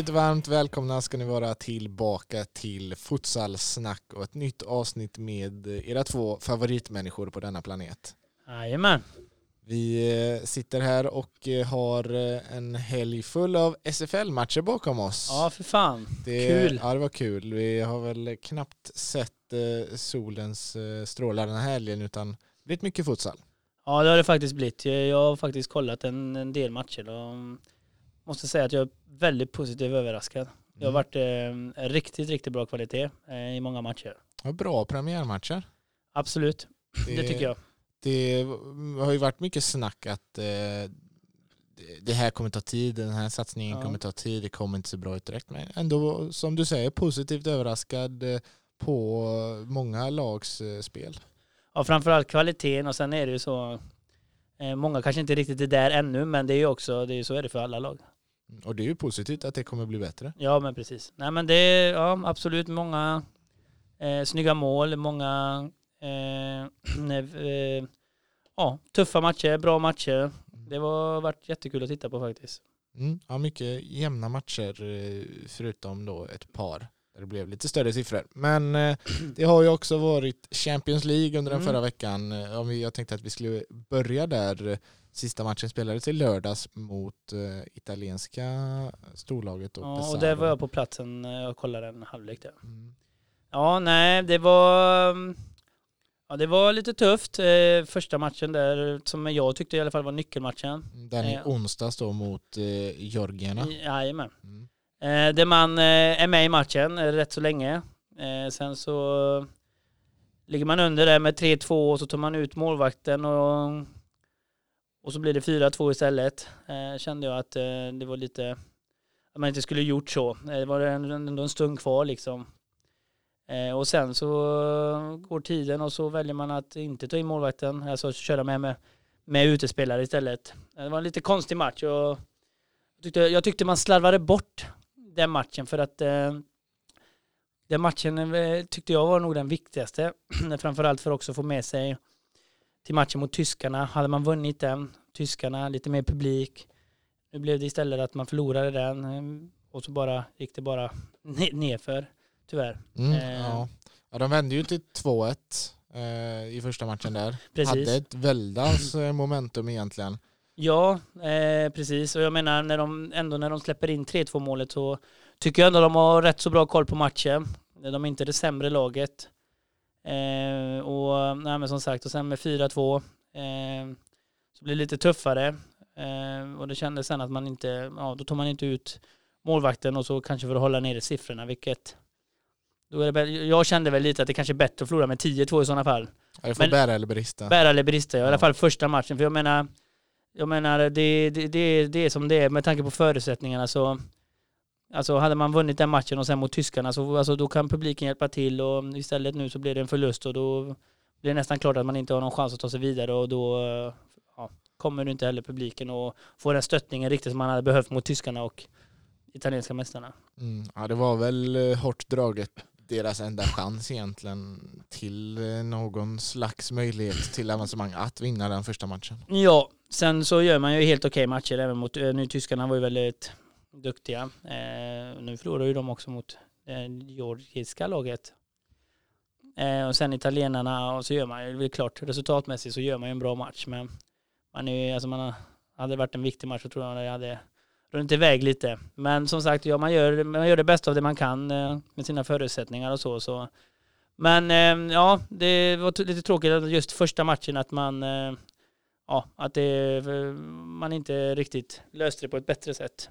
Mycket varmt välkomna ska ni vara tillbaka till Futsalsnack och ett nytt avsnitt med era två favoritmänniskor på denna planet. Jajamän. Vi eh, sitter här och eh, har eh, en helg full av SFL-matcher bakom oss. Ja, för fan. Det, Kul. Ja, det var kul. Vi har väl knappt sett solens strålar den här helgen utan blivit mycket futsal. Ja, det har det faktiskt blivit. Jag har faktiskt kollat en, en del matcher och måste säga att jag väldigt positivt överraskad. Det har mm. varit eh, riktigt, riktigt bra kvalitet eh, i många matcher. Ja, bra premiärmatcher. Absolut, det, det tycker jag. Det har ju varit mycket snack att eh, det här kommer ta tid, den här satsningen ja. kommer ta tid, det kommer inte se bra ut direkt. Men ändå, som du säger, positivt överraskad eh, på många lags eh, spel. Ja, framförallt kvaliteten och sen är det ju så, eh, många kanske inte riktigt är där ännu, men det är ju också, det är, så är det för alla lag. Mm, och det är ju positivt att det kommer bli bättre. Ja, men precis. Nej, men det är ja, absolut många eh, snygga mål, många eh, eh, ja, tuffa matcher, bra matcher. Mm. Det har varit jättekul att titta på faktiskt. Mm, ja, mycket jämna matcher eh, förutom då ett par där det blev lite större siffror. Men eh, det har ju också varit Champions League under den mm. förra veckan. Jag tänkte att vi skulle börja där. Sista matchen spelades i lördags mot uh, italienska storlaget. Och ja, och där var jag på platsen och kollade en halvlek där. Mm. Ja, nej, det var... Ja, det var lite tufft. Eh, första matchen där, som jag tyckte i alla fall var nyckelmatchen. Den i eh, onsdags då mot eh, Georgierna. Jajamän. Mm. Eh, där man eh, är med i matchen eh, rätt så länge. Eh, sen så ligger man under där med 3-2 och så tar man ut målvakten och och så blir det 4-2 istället. Eh, kände jag att eh, det var lite, att man inte skulle gjort så. Eh, det var ändå en stund kvar liksom. Eh, och sen så går tiden och så väljer man att inte ta in målvakten, alltså köra med, med, med utespelare istället. Eh, det var en lite konstig match och jag tyckte, jag tyckte man slarvade bort den matchen för att eh, den matchen eh, tyckte jag var nog den viktigaste. Framförallt för också att få med sig till matchen mot tyskarna. Hade man vunnit den, tyskarna, lite mer publik. Nu blev det istället att man förlorade den eh, och så bara gick det bara nerför, tyvärr. Mm, eh. ja. ja, de vände ju till 2-1 eh, i första matchen där. Precis. Hade ett väldans eh, momentum egentligen. Ja, eh, precis. Och jag menar, när de, ändå när de släpper in 3-2 målet så tycker jag ändå de har rätt så bra koll på matchen. De är inte det sämre laget. Eh, och nej, men som sagt, och sen med 4-2 eh, så blir det lite tuffare. Eh, och det kändes sen att man inte, ja då tar man inte ut målvakten och så kanske för att hålla nere siffrorna, vilket då är det, jag kände väl lite att det kanske är bättre att förlora med 10-2 i sådana fall. Ja, det får men, bära eller brista. Bära eller brista, ja. i alla fall första matchen. För jag menar, jag menar det, det, det, det är som det är med tanke på förutsättningarna så Alltså hade man vunnit den matchen och sen mot tyskarna så alltså, då kan publiken hjälpa till och istället nu så blir det en förlust och då blir det nästan klart att man inte har någon chans att ta sig vidare och då ja, kommer inte heller publiken och få den stöttningen riktigt som man hade behövt mot tyskarna och italienska mästarna. Mm, ja det var väl eh, hårt draget deras enda chans egentligen till eh, någon slags möjlighet till avancemang att vinna den första matchen. Ja, sen så gör man ju helt okej okay matcher även mot, eh, nu tyskarna var ju väldigt duktiga. Eh, nu förlorar ju de också mot eh, det eh, georgiska laget. Eh, och sen italienarna och så gör man ju, det är klart resultatmässigt så gör man ju en bra match men man är ju, alltså man har, hade det varit en viktig match så tror jag att det hade runt iväg lite. Men som sagt, ja, man, gör, man gör det bästa av det man kan eh, med sina förutsättningar och så. så. Men eh, ja, det var lite tråkigt att just första matchen att man eh, ja, att det, man inte riktigt löste det på ett bättre sätt.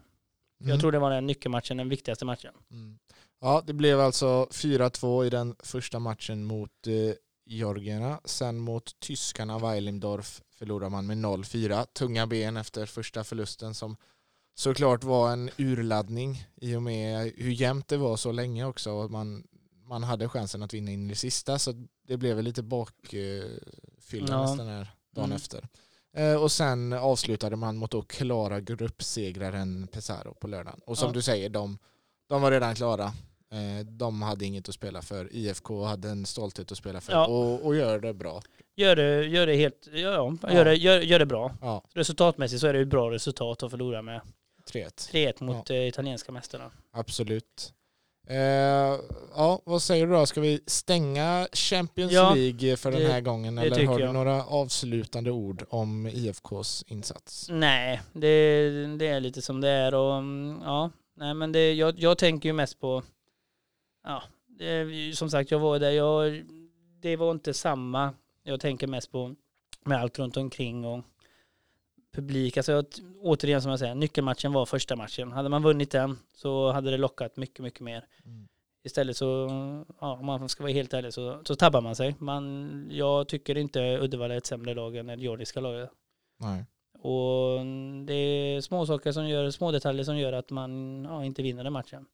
Mm. Jag tror det var den nyckelmatchen, den viktigaste matchen. Mm. Ja, det blev alltså 4-2 i den första matchen mot eh, Georgierna. Sen mot tyskarna Weilimdorf förlorade man med 0-4. Tunga ben efter första förlusten som såklart var en urladdning i och med hur jämnt det var så länge också. Och man, man hade chansen att vinna in i det sista så det blev väl lite bakfylla ja. nästan här dagen mm. efter. Eh, och sen avslutade man mot att klara gruppsegraren Pesaro på lördagen. Och som ja. du säger, de, de var redan klara. Eh, de hade inget att spela för. IFK hade en stolthet att spela för ja. och, och gör det bra. Gör det, gör det helt, ja, ja. Gör, det, gör, gör det bra. Ja. Resultatmässigt så är det ett bra resultat att förlora med. 3-1. 3-1 mot eh, italienska mästarna. Absolut. Eh, ja, vad säger du då? Ska vi stänga Champions Ja, League för den det- här gången eller har du jag. några avslutande ord om IFKs insats? Nej, det, det är lite som det är och mm, ja, nej men det, jag, jag tänker ju mest på, ja, det, som sagt jag var där, jag, det var inte samma, jag tänker mest på med allt runt omkring och publik, alltså återigen som jag säger, nyckelmatchen var första matchen. Hade man vunnit den så hade det lockat mycket, mycket mer. Istället så, ja, om man ska vara helt ärlig så, så tabbar man sig. Man, jag tycker inte Uddevalla är ett sämre lag än det jordiska laget. Nej. Och det är små saker som gör, små detaljer som gör att man ja, inte vinner den matchen.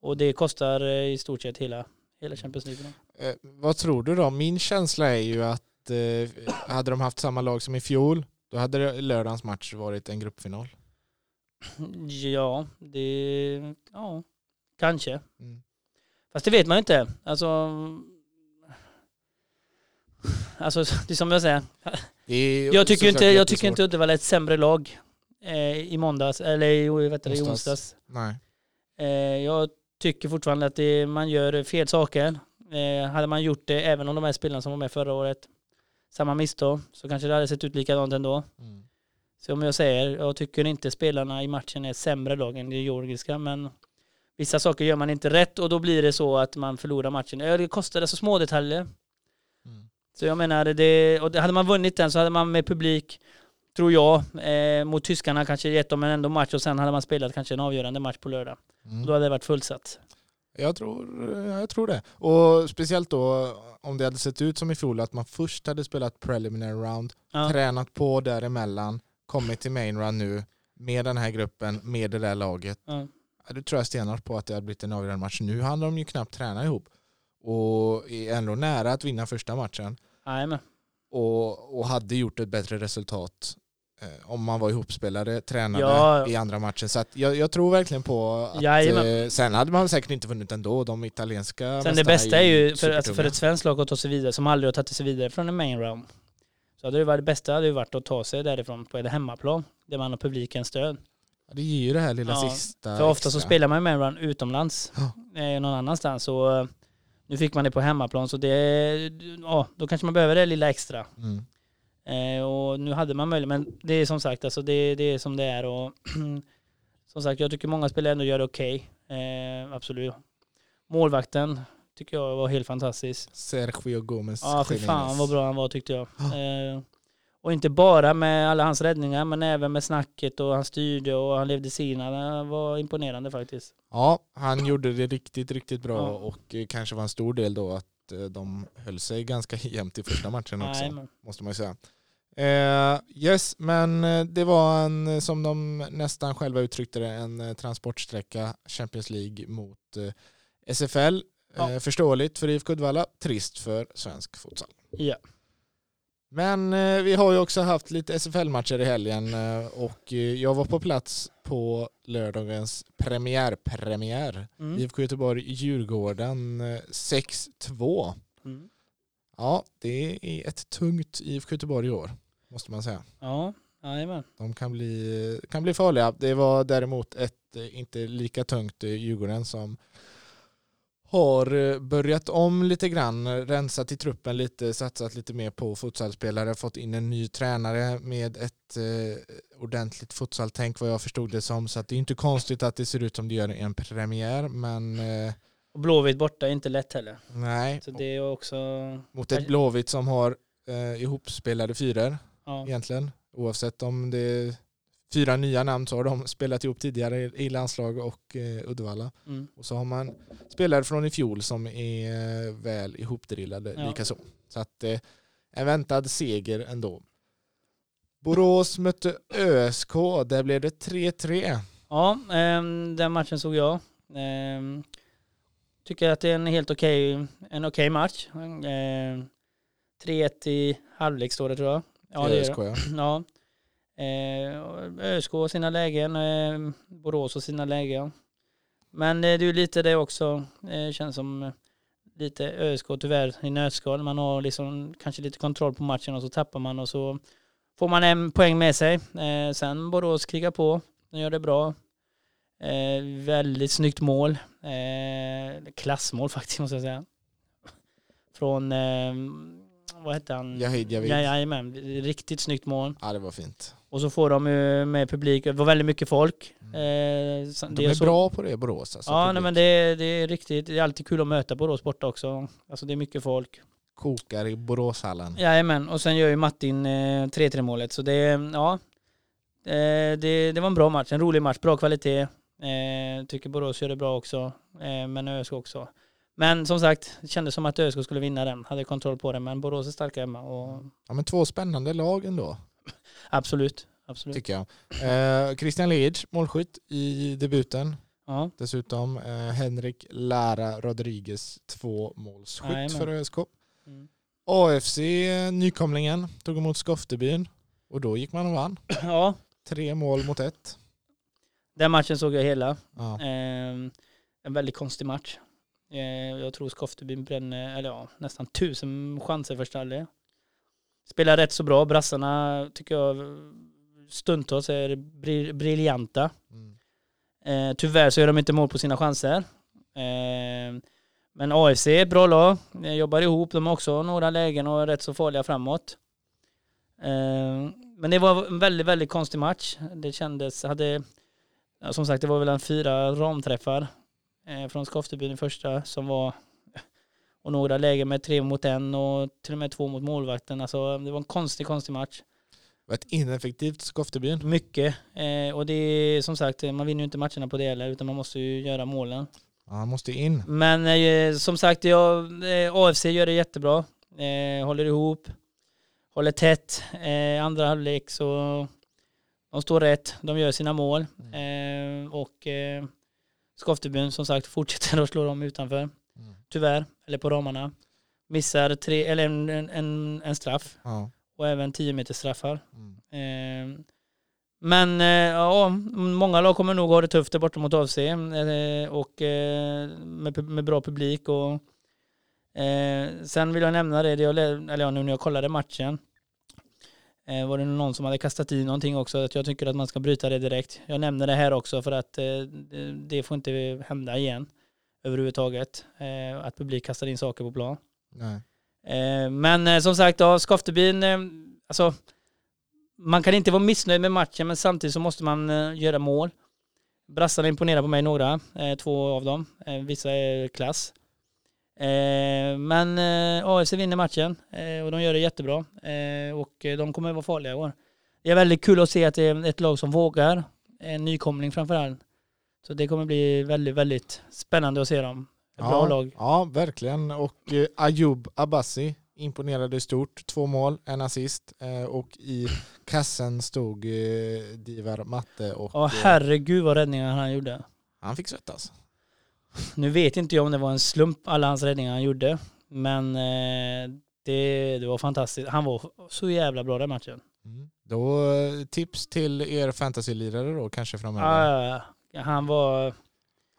Och det kostar eh, i stort sett hela, hela Champions League. Eh, vad tror du då? Min känsla är ju att eh, hade de haft samma lag som i fjol då hade lördagens match varit en gruppfinal. Ja, det, ja, kanske. Mm. Fast det vet man ju inte. Alltså, alltså det är som jag säger. Är Jag tycker inte, jag tycker inte Uddevalla är ett sämre lag eh, i måndags, eller i, vet du, i onsdags. Nej. Eh, jag tycker fortfarande att det, man gör fel saker. Eh, hade man gjort det, även om de här spelarna som var med förra året, samma misstag, så kanske det hade sett ut likadant ändå. Mm. Så om jag säger, jag tycker inte spelarna i matchen är sämre lag än det georgiska, men vissa saker gör man inte rätt och då blir det så att man förlorar matchen. Det kostar alltså små detaljer. Mm. Så jag menar, det, och hade man vunnit den så hade man med publik, tror jag, eh, mot tyskarna kanske gett dem en ändå match och sen hade man spelat kanske en avgörande match på lördag. Mm. Då hade det varit fullsatt. Jag tror, jag tror det. Och speciellt då om det hade sett ut som i fjol att man först hade spelat preliminary round, Ja. tränat på däremellan, kommit till main run nu med den här gruppen, med det där laget. Ja. Då tror jag stenhårt på att det hade blivit en avgörande match. Nu hann de ju knappt träna ihop och är ändå nära att vinna första matchen Jajamän. och, och hade gjort ett bättre resultat om man var ihopspelare, tränade Ja. i andra matchen. Så jag, jag tror verkligen på att Jajamän. eh, sen hade man säkert inte vunnit ändå. De italienska Sen det bästa är ju, för, alltså för ett svenskt lag att ta sig vidare, som aldrig har tagit sig vidare från en main round. Så hade det, varit, det bästa hade ju varit att ta sig därifrån på ett hemmaplan, där man har publikens stöd. Ja, det ger ju det här lilla Ja, sista. För ofta så extra. spelar man ju main round utomlands, eh, någon annanstans. Så eh, nu fick man det på hemmaplan, så det, ja, då kanske man behöver det lilla extra. Mm. Eh, och nu hade man möjlighet, men det är som sagt, alltså det, det är som det är. Och som sagt, jag tycker många spelare ändå gör det okej. Eh, absolut. Målvakten tycker jag var helt fantastisk. Sergio Gomez Ja, för fan vad bra han var tyckte jag. Eh, och inte bara med alla hans räddningar, men även med snacket och han styrde och han levde sina. Det var imponerande faktiskt. Ja, han gjorde det riktigt, riktigt bra Ja. och eh, kanske var en stor del då att eh, de höll sig ganska jämnt i första matchen också. Nej, måste man ju säga. Eh, yes, men eh, det var en, eh, som de nästan själva uttryckte det, en eh, transportsträcka Champions League mot eh, SFL. Ja. Eh, förståeligt för IFK Uddevalla, trist för svensk futsal. ja. Men vi har ju också haft lite SFL-matcher i helgen och jag var på plats på lördagens premiärpremiär. Mm. IFK Göteborg-Djurgården eh, 6-2. Mm. Ja, det är ett tungt IFK Göteborg i år, måste man säga. Ja, jajamän. De kan bli, kan bli farliga. Det var däremot ett eh, inte lika tungt eh, Djurgården som har eh, börjat om lite grann, rensat i truppen lite, satsat lite mer på futsalspelare, fått in en ny tränare med ett eh, ordentligt futsaltänk vad jag förstod det som. Så att det är inte konstigt att det ser ut som det gör i en premiär, men eh, Och Blåvitt borta är inte lätt heller. nej. Så det är också, Mot ett Blåvitt som har eh, ihopspelade fyror ja. egentligen. Oavsett om det är fyra nya namn så har de spelat ihop tidigare i landslag och eh, Uddevalla. Mm. Och så har man spelare från i fjol som är väl ihopdrillade Ja. likaså. Så att eh, en väntad seger ändå. Borås mötte ÖSK. Där blev det 3-3. Ja, ehm, den matchen såg jag. Ehm, tycker att det är en helt okej en okej match. Ehm, 3-1 i halvlek står det tror jag. Ja, det ÖSK ja. Ja. Eh, ÖSK har sina lägen, eh, Borås har sina lägen. Men eh, det är ju lite det också, eh, känns som eh, lite ÖSK tyvärr i nötskal. Man har liksom kanske lite kontroll på matchen och så tappar man och så får man en poäng med sig. Eh, sen Borås krigar på. De gör det bra. Eh, väldigt snyggt mål. Eh, klassmål faktiskt måste jag säga. Från, eh, vad hette han? Jahid Javid. Ja, jajamän, riktigt snyggt mål. Ja, det var fint. Och så får de ju med publik, det var väldigt mycket folk. Eh, så- De det är så- bra på det, Borås. Alltså, Ja, nej, men det, det är riktigt, det är alltid kul att möta Borås borta också. Alltså det är mycket folk. Kokar i Boråshallen. Jajamän, och sen gör ju Martin eh, 3-3 målet. Så det, ja, eh, det, det var en bra match, en rolig match, bra kvalitet. Eh, tycker Borås gör det bra också, eh, men ÖSK också. Men som sagt, det kändes som att ÖSK skulle vinna den, hade kontroll på den, men Borås är starka hemma och Ja, men två spännande lag ändå, absolut, absolut. tycker jag. Eh, Christian Leeds, målskytt i debuten. Ja, Dessutom eh, Henrik Lara Rodriguez, två målsskytt Jajamän. för ÖSK. mm. AFC, eh, nykomlingen, tog emot Skoftebyn. Och då gick man och vann. ja Tre mål mot ett. den matchen såg jag hela. Ja. Eh, en väldigt konstig match. Eh, jag tror Skoftebyn bränner, eller ja, nästan tusen chanser första halvlek. Spelar rätt så bra. Brassarna tycker jag stundtals är bri- briljanta. Mm. Eh, tyvärr så gör de inte mål på sina chanser. Eh, men AFC är ett bra lag. Eh, jobbar ihop. De har också några lägen och är rätt så farliga framåt. Eh, men det var en väldigt, väldigt konstig match. Det kändes, hade, som sagt det var väl en fyra ramträffar från Skoftebyn i första som var och några lägen med tre mot en och till och med två mot målvakten. Alltså det var en konstig, konstig match. Det var ett ineffektivt Skoftebyn. Mycket. Eh, och det är som sagt, man vinner ju inte matcherna på det heller utan man måste ju göra målen. Ja, han måste in. Men eh, som sagt, jag, eh, AFC gör det jättebra. Eh, håller ihop, håller tätt. Eh, andra halvlek så de står rätt, de gör sina mål. Eh, och eh, Skoftebyn som sagt fortsätter att slå dem utanför. Mm. Tyvärr, eller på ramarna. Missar tre, eller en, en, en, straff Ja. och även 10 meters straffar. Mm. Eh, men ja, många lag kommer nog ha det tufft där borta mot AFC eh, och eh, med, med bra publik. Och, eh, sen vill jag nämna det, det jag, eller ja, nu när jag kollade matchen eh, var det någon som hade kastat i någonting också, att jag tycker att man ska bryta det direkt. Jag nämner det här också för att eh, det- får inte hända igen överhuvudtaget, eh, att publik kastar in saker på plan. Eh, Men eh, som sagt, ja, Skoftebyn, eh, alltså man kan inte vara missnöjd med matchen men samtidigt så måste man göra mål. Brassarna imponerar på mig några, två av dem. Vissa är klass. Eh, Men eh, AFC vinner matchen eh, och de gör det jättebra och de kommer att vara farliga i år. Det är väldigt kul att se att det är ett lag som vågar, en nykomling framförallt. Så det kommer bli väldigt, väldigt spännande att se dem. Ett bra ja, lag. Ja, verkligen. Och eh, Ayub Abbasi imponerade stort. Två mål, en assist. Eh, och i kassen stod eh, Divar Matte och Ja, herregud vad räddningar han gjorde. han fick svettas. Nu vet inte jag om det var en slump alla hans räddningar han gjorde. Men eh, det, det var fantastiskt. Han var så jävla bra den matchen. Mm. Då eh, tips till er fantasy-lirare då kanske framöver. Ah, han var...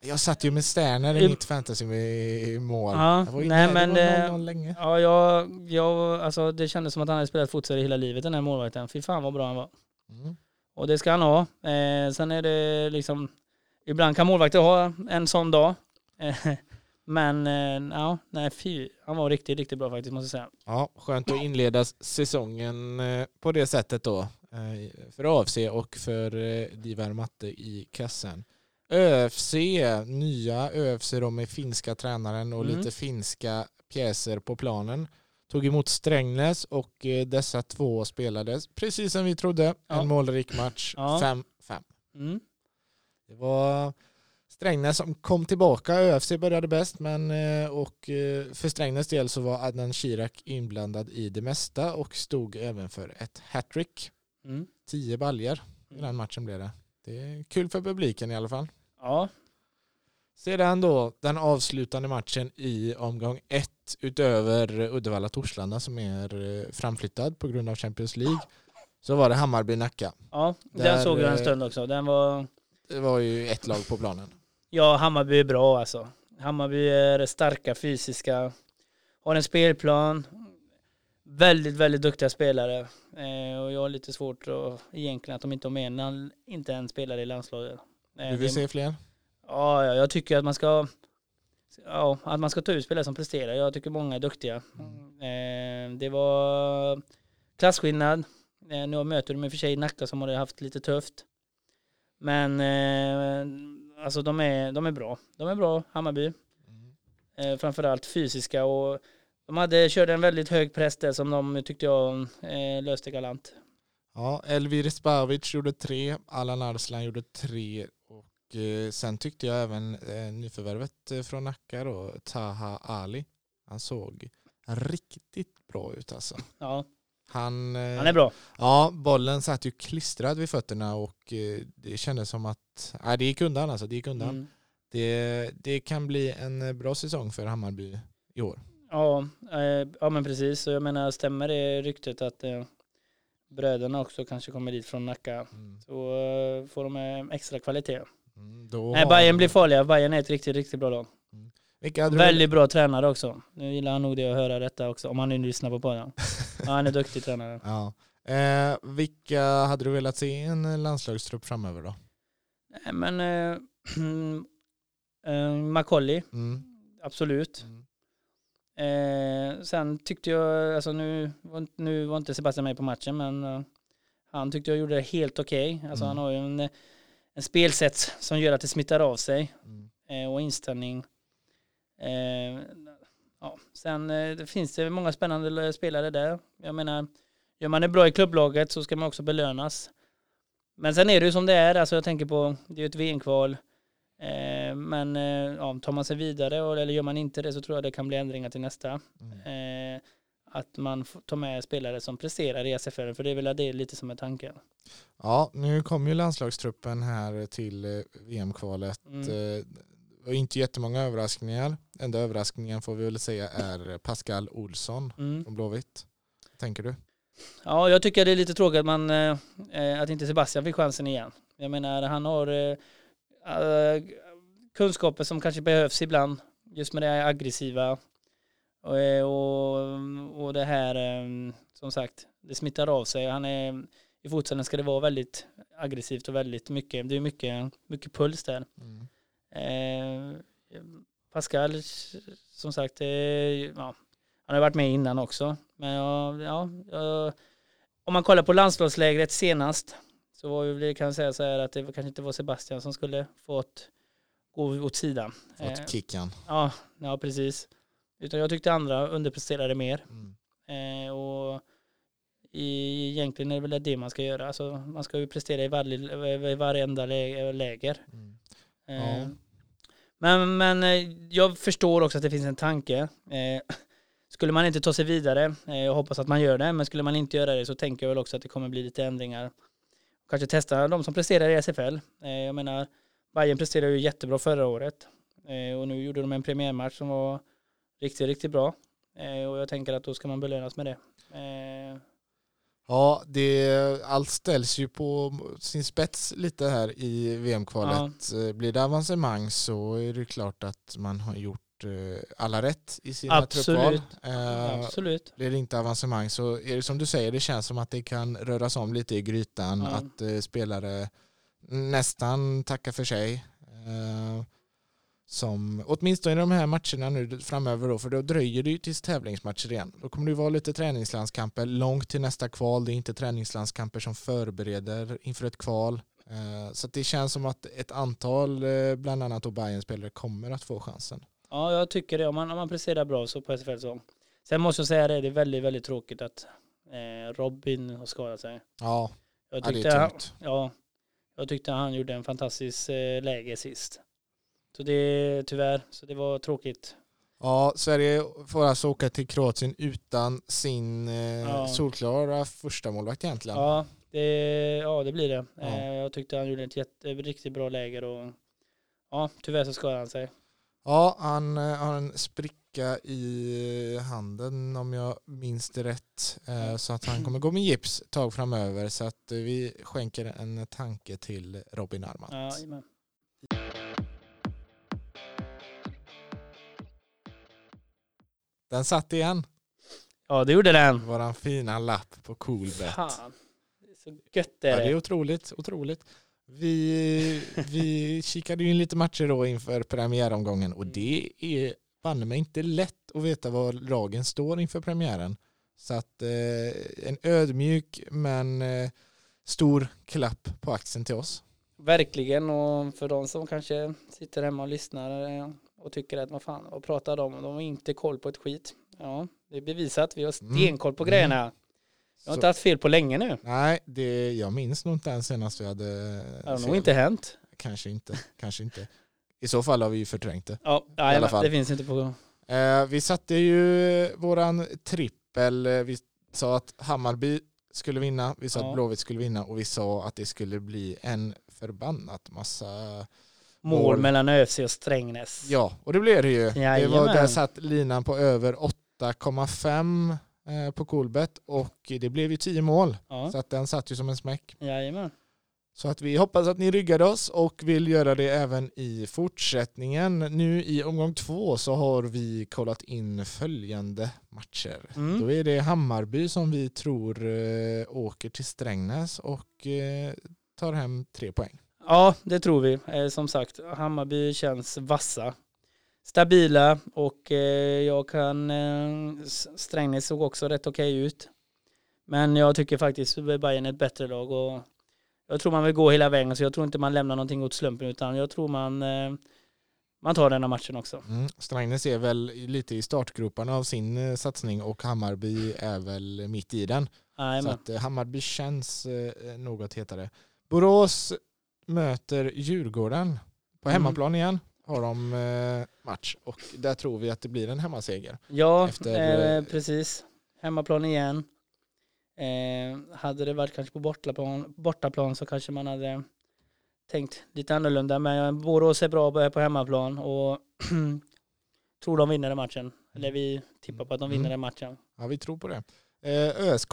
Jag satt ju med Sterner i mitt fantasy i mål. Ja, Jag var nej, där, men, det var eh, 0-0 länge. Ja, jag, jag, alltså, det kändes som att han hade spelat futsal hela livet den här målvakten. Fy fan vad bra han var. Mm. Och det ska han ha. Eh, sen är det liksom... Ibland kan målvakter ha en sån dag. Men eh, ja, nej fy. Han var riktigt, riktigt bra faktiskt måste jag säga. Ja, skönt att inleda säsongen eh, på det sättet då. eh, För AFC och för Divar Matte i kassen. ÖFC, nya ÖFC då med finska tränaren och Mm. lite finska pjäser på planen. Tog emot Strängnäs och dessa två spelades precis som vi trodde. Ja. En målrik match, Ja. 5-5. Mm. Det var Strängnäs som kom tillbaka. ÖFC började bäst men eh, och eh, för Strängnäs del så var Adnan Shirak inblandad i det mesta och stod även för ett hattrick. Mm. Tio baljer i den matchen blev det. Det är kul för publiken i alla fall. Ja, Sedan då den avslutande matchen i omgång ett utöver Uddevalla-Torslanda som är eh, framflyttad på grund av Champions League så var det Hammarby-Nacka. ja Där, den såg jag en stund också. Den var... Det var ju ett lag på planen. Ja, Hammarby är bra alltså. Hammarby är starka, fysiska, har en spelplan, Väldigt, väldigt duktiga spelare. Eh, och jag har lite svårt att, egentligen att de inte har med en, inte en spelare i landslaget. Eh, du vill se fler? Ja, jag tycker att man ska ja, att man ska ta ut spelare som presterar. Jag tycker många är duktiga. Mm. Eh, det var klasskillnad. Eh, nu möter de i och för sig Nacka som har haft lite tufft. Men eh, alltså de är, de är bra. De är bra, Hammarby. Mm. Eh, framförallt fysiska och de hade, körde en väldigt hög press där som de tyckte jag eh, löste galant. Ja, Elvir Spavic gjorde tre, Allan Arslan gjorde tre och eh, sen tyckte jag även eh, nyförvärvet eh, från Nacka då, Taha Ali, han såg riktigt bra ut alltså. Ja. Han, eh, han är bra. Ja, bollen satt ju klistrad vid fötterna och eh, det kändes som att, nej det gick undan alltså, det gick undan. Mm. Det, det kan bli en bra säsong för Hammarby i år. Ja, eh, ja men precis. Så jag menar, stämmer det ryktet att eh, bröderna också kanske kommer dit från Nacka mm. så eh, får de eh, extra kvalitet. Mm, Nej, Bayern blir farliga. Bayern är ett riktigt, riktigt bra lag. Väldigt bra tränare också. Nu gillar han nog det att höra detta också, om han nu lyssnar på podden. ja, han är duktig tränare. Ja. Eh, vilka hade du velat se i en landslagstrupp framöver då? Nej, men eh, eh, Macaulay, mm. absolut. Mm. Eh, sen tyckte jag, alltså nu, nu var inte Sebastian med på matchen, men uh, han tyckte jag gjorde det helt okej. Okay. Alltså mm. han har ju en, en spelsätt som gör att det smittar av sig mm. eh, och inställning. Eh, ja. Sen eh, det finns det många spännande spelare där. Jag menar, gör man det bra i klubblaget så ska man också belönas. Men sen är det ju som det är, alltså jag tänker på, det är ju ett VM-kval. Eh, men eh, ja, tar man sig vidare eller gör man inte det så tror jag det kan bli ändringar till nästa. Mm. Eh, att man tar med spelare som presterar i SFL, för det är väl det lite som är tanken. Ja, nu kommer ju landslagstruppen här till VM-kvalet. Mm. Och inte jättemånga överraskningar. Enda överraskningen får vi väl säga är Pascal Olsson mm. från Blåvitt. Tänker du? Ja, jag tycker det är lite tråkigt att, man, att inte Sebastian fick chansen igen. Jag menar, han har uh, kunskaper som kanske behövs ibland. Just med det aggressiva. Och, eh, och, och det här, som sagt, det smittar av sig. Han är, I fotbollen ska det vara väldigt aggressivt och väldigt mycket, det är mycket, mycket puls där. Mm. Eh, Pascal, som sagt, ja, han har varit med innan också. Men ja, ja, om man kollar på landslagslägret senast så var det, kan jag säga så här att det kanske inte var Sebastian som skulle fått gå åt sidan. Fått eh, kicken. Ja, ja, precis. Utan jag tyckte andra underpresterade mer. Mm. Eh, och i, egentligen är det väl det man ska göra. Alltså, man ska ju prestera i, varje, i varenda läger. Mm. Ja. Eh, men, men eh, jag förstår också att det finns en tanke. Eh, skulle man inte ta sig vidare, jag hoppas att man gör det, men skulle man inte göra det så tänker jag väl också att det kommer bli lite ändringar kanske testa de som presterar i SFL. Jag menar, Bayern presterade ju jättebra förra året och nu gjorde de en premiärmatch som var riktigt, riktigt bra. Och jag tänker att då ska man belönas med det. Ja, det, allt ställs ju på sin spets lite här i VM-kvalet. Ja. Blir det avancemang så är det klart att man har gjort Eh, alla rätt i sina Absolut. truppval. Eh, Absolut. Blir det inte avancemang så är det som du säger, det känns som att det kan röras om lite i grytan, ja. att eh, spelare nästan tackar för sig. Som, åtminstone i de här matcherna nu framöver då, för då dröjer det ju tills tävlingsmatcher igen. Då kommer det vara lite träningslandskamper långt till nästa kval. Det är inte träningslandskamper som förbereder inför ett kval. Eh, så det känns som att ett antal, eh, bland annat då spelare kommer att få chansen. Ja, jag tycker det. Om man, om man presterar bra så på SFL så. Sen måste jag säga det, det är väldigt, väldigt tråkigt att eh, Robin har skadat sig. Ja, jag tyckte, ja, det är tungt. Han, ja, jag tyckte han gjorde en fantastisk eh, läge sist. Så det tyvärr, så det var tråkigt. Ja, Sverige får alltså åka till Kroatien utan sin eh, ja. solklara första målvakt egentligen. Ja, det, ja, det blir det. Ja. Eh, jag tyckte han gjorde ett jätte, riktigt bra läge och ja, tyvärr så skadade han sig. Ja, han eh, har en spricka i handen om jag minns det rätt. Eh, så att han kommer gå med gips ett tag framöver. Så att vi skänker en tanke till Robin Armant. Ja, Den satt igen. Ja, det gjorde den. Våran fina lapp på Coolbet. Fan. Det är så gött det Ja, är det är otroligt, otroligt. Vi, vi kikade ju in lite matcher då inför premiäromgången och det är banne mig inte lätt att veta var lagen står inför premiären. Så att eh, en ödmjuk men eh, stor klapp på axeln till oss. Verkligen och för de som kanske sitter hemma och lyssnar eh, och tycker att vad fan, vad pratar de om? De har inte koll på ett skit. Ja, det är bevisat. Vi har stenkoll på Mm. grejerna. Jag har inte haft fel på länge nu. Nej, det, jag minns nog inte ens senast vi hade Det har fel. nog inte hänt. Kanske inte, kanske inte. I så fall har vi ju förträngt det. Ja, I alla fall. det finns inte på... Eh, vi satte ju våran trippel. Eh, Vi sa att Hammarby skulle vinna, vi sa Ja. att Blåvitt skulle vinna och vi sa att det skulle bli en förbannat massa... Mål, Mål. mellan ÖFC och Strängnäs. Ja, och det blev det ju. Det var, Jajamän. där satt linan på över 8,5 eh, på Coolbet och det blev ju 10 mål. Ja, Så att den satt ju som en smäck. jajamän. Så att vi hoppas att ni ryggade oss och vill göra det även i fortsättningen. Nu i omgång två så har vi kollat in följande matcher. Mm. Då är det Hammarby som vi tror eh, åker till Strängnäs och eh, tar hem tre poäng. Ja, det tror vi. Eh, som sagt, Hammarby känns vassa. Stabila och eh, jag kan... Eh, Strängnäs såg också rätt okej ut. Men jag tycker faktiskt att Bayern är ett bättre lag och jag tror man vill gå hela vägen så jag tror inte man lämnar någonting åt slumpen utan jag tror man, eh, man tar denna matchen också. Mm. Strängnäs är väl lite i startgroparna av sin satsning och Hammarby är väl mitt i den. Så Jajamän. att Hammarby känns något hetare. Borås möter Djurgården på Mm. hemmaplan igen. Har de eh, match och där tror vi att det blir en hemmaseger. Ja, Efter- eh, precis. Hemmaplan igen. Eh, hade det varit kanske på bortaplan, bortaplan så kanske man hade tänkt lite annorlunda. Men Borås är bra på- hemmaplan och tror de vinner den matchen. Eller vi tippar på att de vinner Mm. den matchen. Ja, vi tror på det. Eh, ÖSK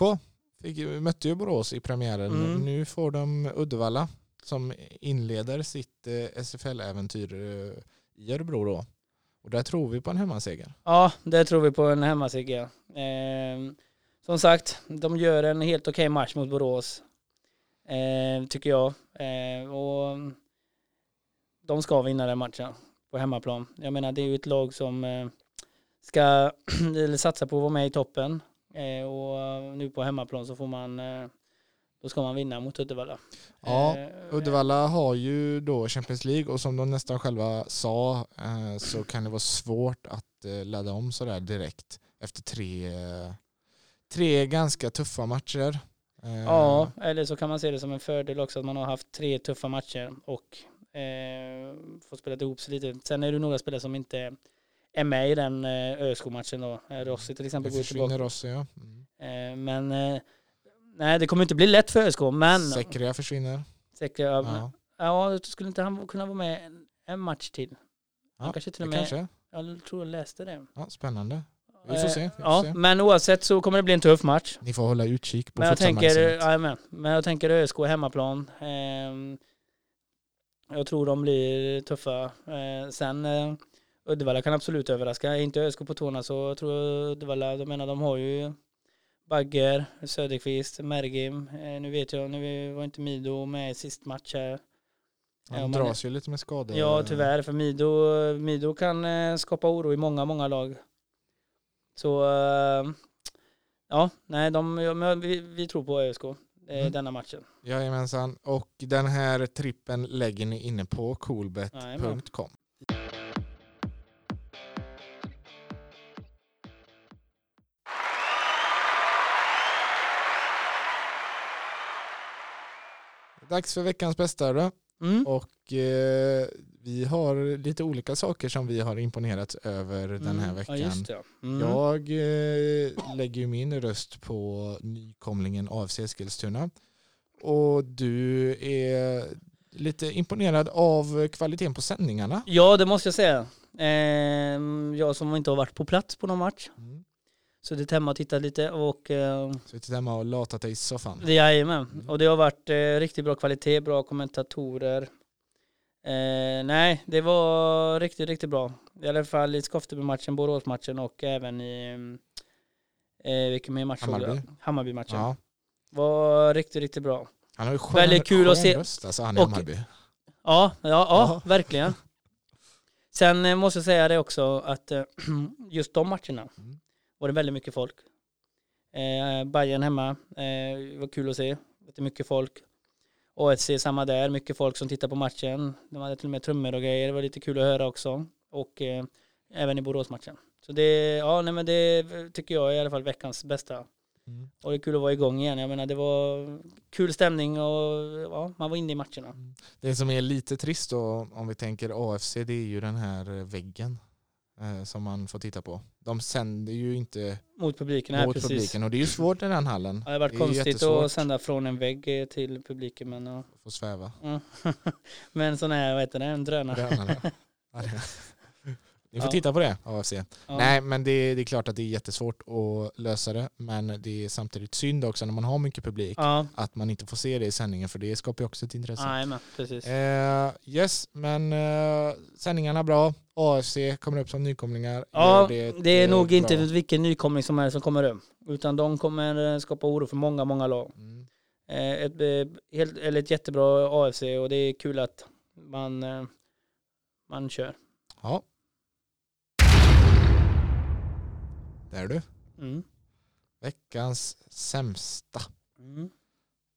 fick, mötte ju Borås i premiären. Mm. Nu får de Uddevalla som inleder sitt eh, SFL-äventyr eh, i Örebro då. Och där tror vi på en hemmaseger. Ja, det tror vi på en hemmaseger. Eh, som sagt, de gör en helt okej match mot Borås. Eh, tycker jag. Eh, och de ska vinna den matchen på hemmaplan. Jag menar, det är ju ett lag som eh, ska satsa på att vara med i toppen. Eh, och nu på hemmaplan så får man eh, då ska man vinna mot Uddevalla. Ja, Eh, Uddevalla har ju då Champions League och som de nästan själva sa eh, så kan det vara svårt att eh, ladda om sådär direkt efter tre, tre ganska tuffa matcher. Ja, eller så kan man se det som en fördel också att man har haft tre tuffa matcher och eh, fått spela ihop sig lite. Sen är det några spelare som inte är med i den eh, ÖSK-matchen då. Rossi till exempel går tillbaka. Rossi ja. Mm. Eh, men nej, det kommer inte bli lätt för ÖSK, men Säkria försvinner. säkert, ja, Ja, skulle inte han kunna vara med en, en match till? Han ja kanske till och med, kanske. jag tror jag läste det. Ja, spännande. Vi får Eh, se. Vi får Ja, se. men oavsett så kommer det bli en tuff match. Ni får hålla utkik på Men jag tänker, men jag tänker ÖSK hemmaplan. Ehm, jag tror de blir tuffa. Eh, sen eh, Uddevalla kan absolut överraska. Är inte ÖSK på tårna så tror jag Uddevalla, de menar de har ju Bagger, Söderqvist, Mergim. Eh, nu vet jag, nu var inte Mido med i sist match här. Han ja, man- dras ju lite med skador. Ja, tyvärr, för Mido, Mido kan eh, skapa oro i många, många lag. Så, eh, ja, nej, de, vi, vi tror på ÖSK, eh, Mm. denna matchen. Jajamensan. Och den här trippen lägger ni inne på coolbet.com. Dags för veckans bästa då. Mm. Och eh, vi har lite olika saker som vi har imponerats över den här Mm. veckan. Ja, det. Mm. Jag eh, lägger ju min röst på nykomlingen AFC Eskilstuna. Och du är lite imponerad av kvaliteten på sändningarna. ja, det måste jag säga. Ehm, jag som inte har varit på plats på någon match. Suttit hemma och tittat lite och eh, Suttit hemma och latat dig i soffan. jajamän. Mm. Och det har varit eh, riktigt bra kvalitet, bra kommentatorer. Eh, nej, det var riktigt, riktigt bra. I alla fall i Skofteby-matchen, Borås-matchen och även i Eh, vilken mer match Hammarby. Hammarby-matchen. Ja. Var riktigt, riktigt bra. Han har ju skön, Väldigt kul att skön se. röst, alltså han i Och- Hammarby. Ja, ja, ja, Ja. verkligen. Sen eh, måste jag säga det också att eh, just de matcherna Mm. Var det väldigt mycket folk. Eh, Bayern hemma, eh, det var kul att se. Det mycket folk. AFC samma där, mycket folk som tittar på matchen. De hade till och med trummor och grejer, det var lite kul att höra också. Och eh, även i Boråsmatchen. Så det, ja, nej, men det tycker jag är i alla fall veckans bästa. Mm. Och det är kul att vara igång igen. Jag menar det var kul stämning och ja, man var inne i matcherna. Det som är lite trist då, om vi tänker AFC, det är ju den här väggen som man får titta på. De sänder ju inte Mot publiken mot precis. publiken och det är ju svårt i den hallen. Ja, det har varit är konstigt att sända från en vägg eh, till publiken men, ja. att få sväva. Mm. men sån här, vad heter det, en drönare. Drönare. Ja, det- Ni får Ja. titta på det, AFC. Ja. Nej, men det, det är klart att det är jättesvåt att lösa det, men det är samtidigt synd också när man har mycket publik Ja, att man inte får se det i sändningen för det skapar ju också ett intresse. nej men precis. Eh, yes, men eh, sändningarna bra. AFC kommer upp som nykomlingar. Ja, Gör det är eh, nog bra. inte vilken nykomling som helst som kommer upp. Utan de kommer eh, skapa oro för många, många lag. Mm. Eh, Ett, eh, helt, eller ett jättebra AFC och det är kul att man, eh, man kör. Ja. Där är du. Mm. Veckans sämsta. Mm.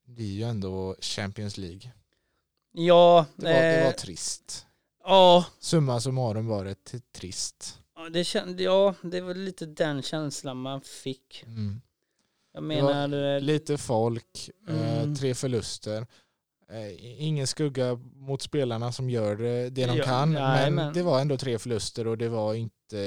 Det är ju ändå Champions League. Ja, Det var, det var eh, trist. ja, Summa summarum var det trist. Ja, det, kände, ja, det var lite den känslan man fick. Mm. Jag menar, eh, Lite folk, eh, Mm. tre förluster. Eh, ingen skugga mot spelarna som gör det, det de Ja, kan. nej, men, men- det var ändå tre förluster och det var inte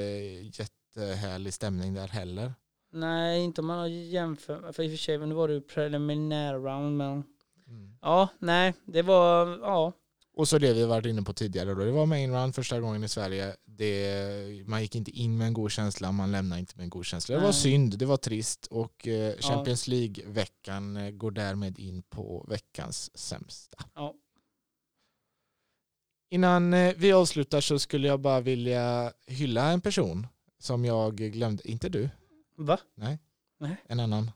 jättehärlig stämning där heller. nej, inte om man har jämfört. För i och för sig, nu var det ju preliminär round, men Mm. ja, nej, det var, ja, Och så det vi varit inne på tidigare då. Det var main round första gången i Sverige. Det, man gick inte in med en god känsla, man lämnade inte med en god känsla. Det var Nej. synd, det var trist och eh, Champions League-veckan eh, går därmed in på veckans sämsta. Ja. Innan eh, vi avslutar så skulle jag bara vilja hylla en person som jag glömde, inte du, va? en annan.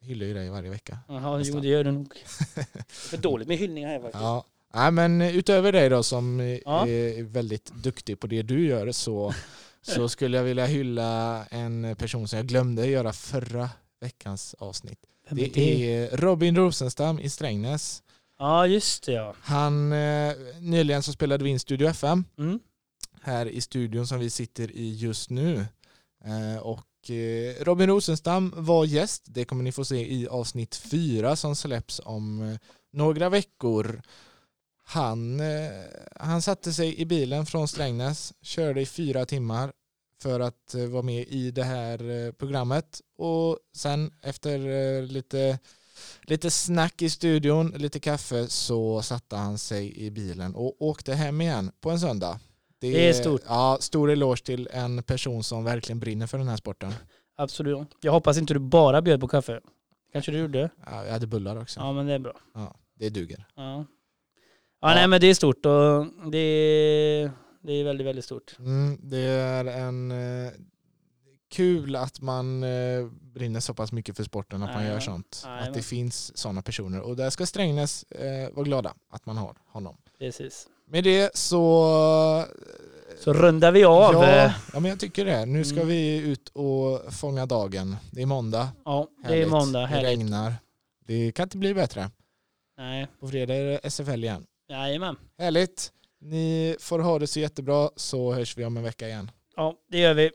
Hyllar ju dig varje vecka. Jaha, jo det gör du nog. För dåligt med hyllningar här faktiskt. Ja. Nej, men utöver dig då som Ja. är väldigt duktig på det du gör så, så skulle jag vilja hylla en person som jag glömde göra förra veckans avsnitt. Vem är Det är Robin Rosenstam i Strängnäs. Ja, just det ja. Han, eh, nyligen så spelade vi in Studio FM Mm här i studion som vi sitter i just nu. Eh, och eh, Robin Rosenstam var gäst. Det kommer ni få se i avsnitt fyra som släpps om eh, några veckor. Han, han satte sig i bilen från Strängnäs, körde i fyra timmar för att vara med i det här programmet och sen efter lite, lite snack i studion, lite kaffe så satte han sig i bilen och åkte hem igen på en söndag. Det är stort. Ja, stor eloge till en person som verkligen brinner för den här sporten. Absolut. Jag hoppas inte du bara bjöd på kaffe. Kanske du gjorde? Ja, jag hade bullar också. Ja, men det är bra. Ja, det duger. Ja. Ja. Ja, nej men det är stort och det är, det är väldigt, väldigt stort. Mm, det är en eh, kul att man eh, brinner så pass mycket för sporten att man gör sånt. Ja, att det men- finns sådana personer och där ska Strängnäs eh, vara glada att man har honom. Precis. Med det så Så rundar vi av. Ja, Ja, ja, men jag tycker det. Nu ska Mm. vi ut och fånga dagen. Det är måndag. ja det är Härligt. måndag. Det Härligt. regnar. Det kan inte bli bättre. Nej, På fredag är det SFL igen. jajamän. Härligt. Ni får ha det så jättebra så hörs vi om en vecka igen. Ja, det gör vi.